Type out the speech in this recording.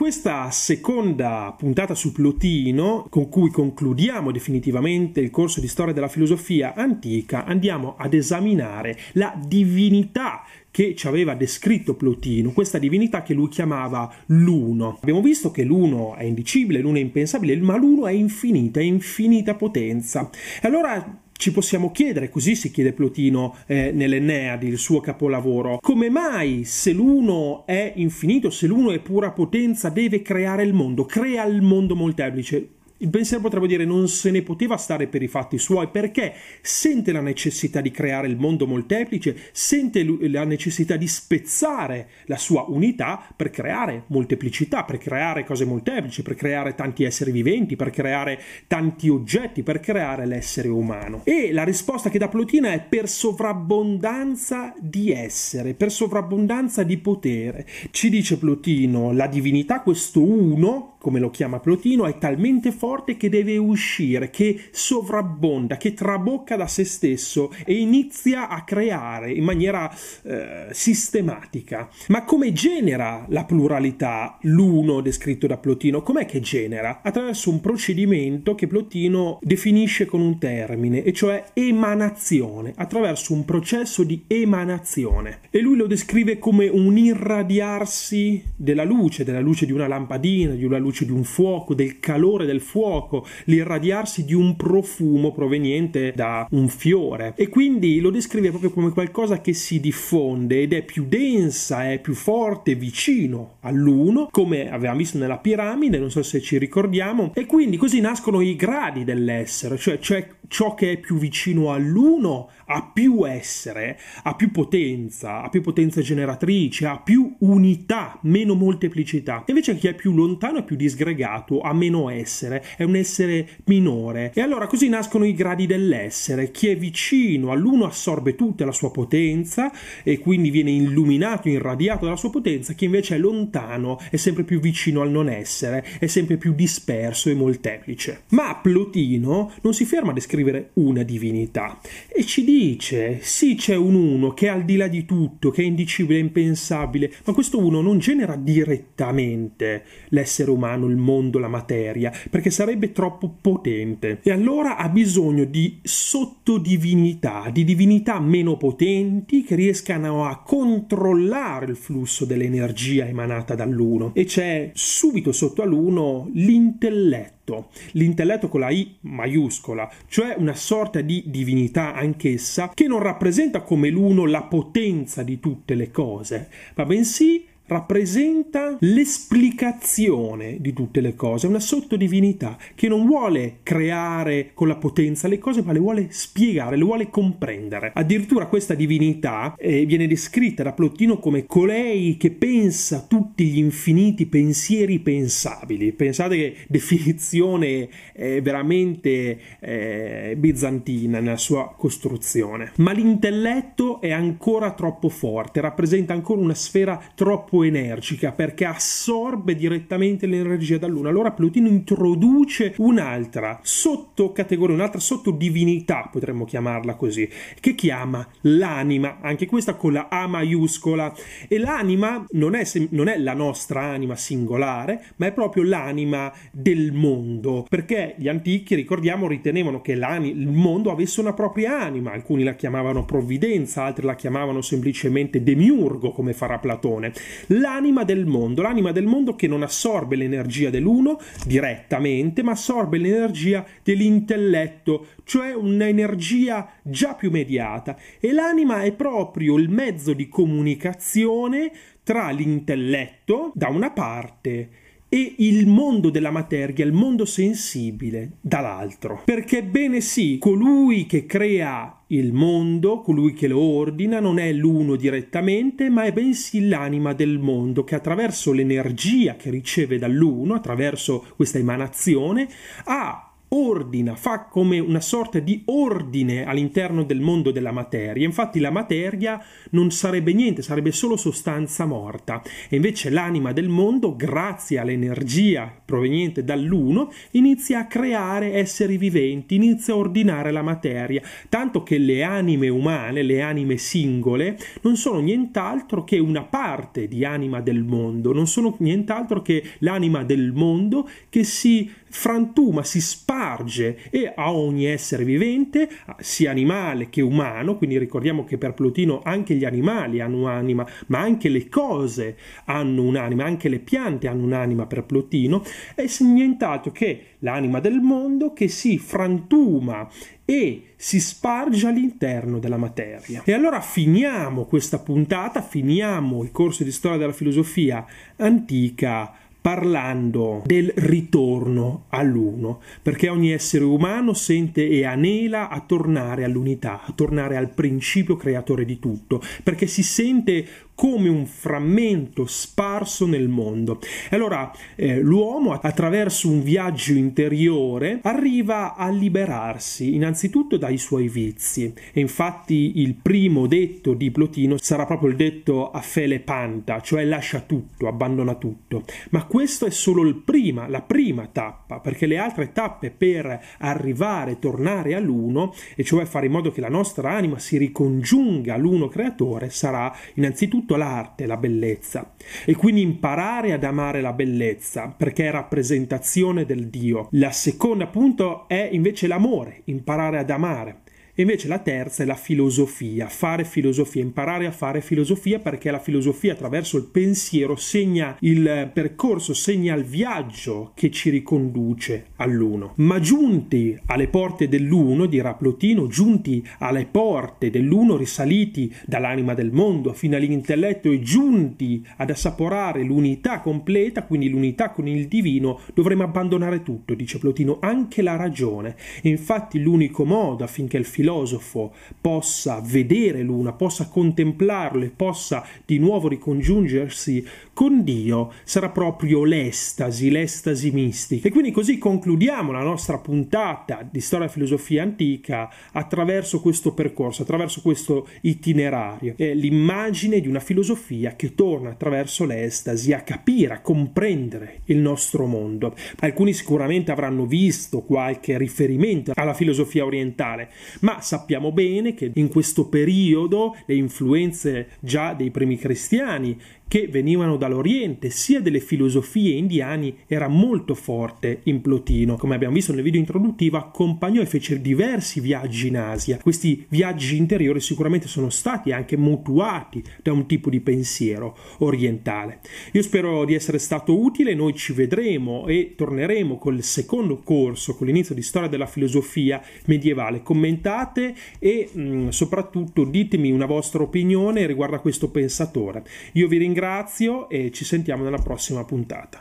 questa seconda puntata su Plotino, con cui concludiamo definitivamente il corso di storia della filosofia antica, andiamo ad esaminare la divinità che ci aveva descritto Plotino, questa divinità che lui chiamava l'uno. Abbiamo visto che l'uno è indicibile, l'uno è impensabile, ma l'uno è infinita, è infinita potenza. E allora ci possiamo chiedere, così si chiede Plotino eh, nell'Enneadi, il suo capolavoro, come mai se l'uno è infinito, se l'uno è pura potenza, deve creare il mondo, crea il mondo molteplice? Il pensiero potrebbe dire non se ne poteva stare per i fatti suoi perché sente la necessità di creare il mondo molteplice, sente la necessità di spezzare la sua unità per creare molteplicità, per creare cose molteplici, per creare tanti esseri viventi, per creare tanti oggetti, per creare l'essere umano. E la risposta che dà Plotino è per sovrabbondanza di essere, per sovrabbondanza di potere. Ci dice Plotino, la divinità, questo uno, come lo chiama Plotino, è talmente forte che deve uscire, che sovrabbonda, che trabocca da se stesso e inizia a creare in maniera eh, sistematica. Ma come genera la pluralità l'uno descritto da Plotino? Com'è che genera? Attraverso un procedimento che Plotino definisce con un termine, e cioè emanazione, attraverso un processo di emanazione. E lui lo descrive come un irradiarsi della luce, della luce di una lampadina, di una luce luce di un fuoco, del calore del fuoco, l'irradiarsi di un profumo proveniente da un fiore. E quindi lo descrive proprio come qualcosa che si diffonde ed è più densa, è più forte, vicino all'uno, come avevamo visto nella piramide, non so se ci ricordiamo. E quindi così nascono i gradi dell'essere, cioè, cioè ciò che è più vicino all'uno ha più essere, ha più potenza, ha più potenza generatrice, ha più unità, meno molteplicità. Invece chi è più lontano è più disgregato, ha meno essere, è un essere minore. E allora così nascono i gradi dell'essere. Chi è vicino all'uno assorbe tutta la sua potenza e quindi viene illuminato, irradiato dalla sua potenza, chi invece è lontano è sempre più vicino al non essere, è sempre più disperso e molteplice. Ma Plotino non si ferma a descrivere una divinità e ci dice sì c'è un uno che è al di là di tutto, che è indicibile impensabile, ma questo uno non genera direttamente l'essere umano, il mondo, la materia, perché sarebbe troppo potente. E allora ha bisogno di sottodivinità, di divinità meno potenti che riescano a controllare il flusso dell'energia emanata dall'uno. E c'è subito sotto all'uno l'intelletto l'intelletto con la I maiuscola, cioè una sorta di divinità anch'essa che non rappresenta come l'uno la potenza di tutte le cose, ma bensì rappresenta l'esplicazione di tutte le cose, una sottodivinità che non vuole creare con la potenza le cose, ma le vuole spiegare, le vuole comprendere. Addirittura questa divinità eh, viene descritta da Plotino come colei che pensa tutti gli infiniti pensieri pensabili. Pensate che definizione eh, veramente eh, bizantina nella sua costruzione. Ma l'intelletto è ancora troppo forte, rappresenta ancora una sfera troppo energica perché assorbe direttamente l'energia dall'una. Allora Plutino introduce un'altra sottocategoria, un'altra sottodivinità, potremmo chiamarla così, che chiama l'anima, anche questa con la A maiuscola. E l'anima non è, non è la nostra anima singolare, ma è proprio l'anima del mondo, perché gli antichi, ricordiamo, ritenevano che il mondo avesse una propria anima, alcuni la chiamavano provvidenza, altri la chiamavano semplicemente demiurgo, come farà Platone l'anima del mondo, l'anima del mondo che non assorbe l'energia dell'uno direttamente, ma assorbe l'energia dell'intelletto, cioè un'energia già più mediata. E l'anima è proprio il mezzo di comunicazione tra l'intelletto da una parte e il mondo della materia, il mondo sensibile dall'altro. Perché bene sì, colui che crea il mondo, colui che lo ordina, non è l'uno direttamente, ma è bensì l'anima del mondo che attraverso l'energia che riceve dall'uno, attraverso questa emanazione, ha ordina, fa come una sorta di ordine all'interno del mondo della materia. Infatti la materia non sarebbe niente, sarebbe solo sostanza morta. E invece l'anima del mondo, grazie all'energia proveniente dall'uno, inizia a creare esseri viventi, inizia a ordinare la materia, tanto che le anime umane, le anime singole, non sono nient'altro che una parte di anima del mondo, non sono nient'altro che l'anima del mondo che si frantuma, si sparge e a ogni essere vivente, sia animale che umano, quindi ricordiamo che per Plotino anche gli animali hanno un'anima, ma anche le cose hanno un'anima, anche le piante hanno un'anima per Plotino, è nient'altro che l'anima del mondo che si frantuma e si sparge all'interno della materia. E allora finiamo questa puntata, finiamo il corso di storia della filosofia antica parlando del ritorno all'uno, perché ogni essere umano sente e anela a tornare all'unità, a tornare al principio creatore di tutto, perché si sente come un frammento sparso nel mondo. E allora eh, l'uomo attraverso un viaggio interiore arriva a liberarsi innanzitutto dai suoi vizi e infatti il primo detto di Plotino sarà proprio il detto a fele panta, cioè lascia tutto, abbandona tutto. Ma questo è solo prima, la prima tappa, perché le altre tappe per arrivare, tornare all'uno, e cioè fare in modo che la nostra anima si ricongiunga all'uno creatore, sarà innanzitutto l'arte, la bellezza, e quindi imparare ad amare la bellezza, perché è rappresentazione del Dio. La seconda appunto è invece l'amore, imparare ad amare. E invece la terza è la filosofia, fare filosofia, imparare a fare filosofia perché la filosofia attraverso il pensiero segna il percorso, segna il viaggio che ci riconduce all'uno. Ma giunti alle porte dell'uno, dirà Plotino, giunti alle porte dell'uno risaliti dall'anima del mondo fino all'intelletto e giunti ad assaporare l'unità completa, quindi l'unità con il divino, dovremo abbandonare tutto, dice Plotino, anche la ragione. E infatti l'unico modo affinché il filosofo filosofo possa vedere l'una, possa contemplarlo e possa di nuovo ricongiungersi con Dio, sarà proprio l'estasi, l'estasi mistica. E quindi così concludiamo la nostra puntata di storia e filosofia antica attraverso questo percorso, attraverso questo itinerario. È l'immagine di una filosofia che torna attraverso l'estasi a capire, a comprendere il nostro mondo. Alcuni sicuramente avranno visto qualche riferimento alla filosofia orientale, ma sappiamo bene che in questo periodo le influenze già dei primi cristiani che venivano dall'Oriente, sia delle filosofie indiane, era molto forte in Plotino. Come abbiamo visto nel video introduttivo, accompagnò e fece diversi viaggi in Asia. Questi viaggi interiori sicuramente sono stati anche mutuati da un tipo di pensiero orientale. Io spero di essere stato utile, noi ci vedremo e torneremo col secondo corso, con l'inizio di storia della filosofia medievale. Commentate e mh, mm, soprattutto ditemi una vostra opinione riguardo a questo pensatore. Io vi ringrazio e ci sentiamo nella prossima puntata.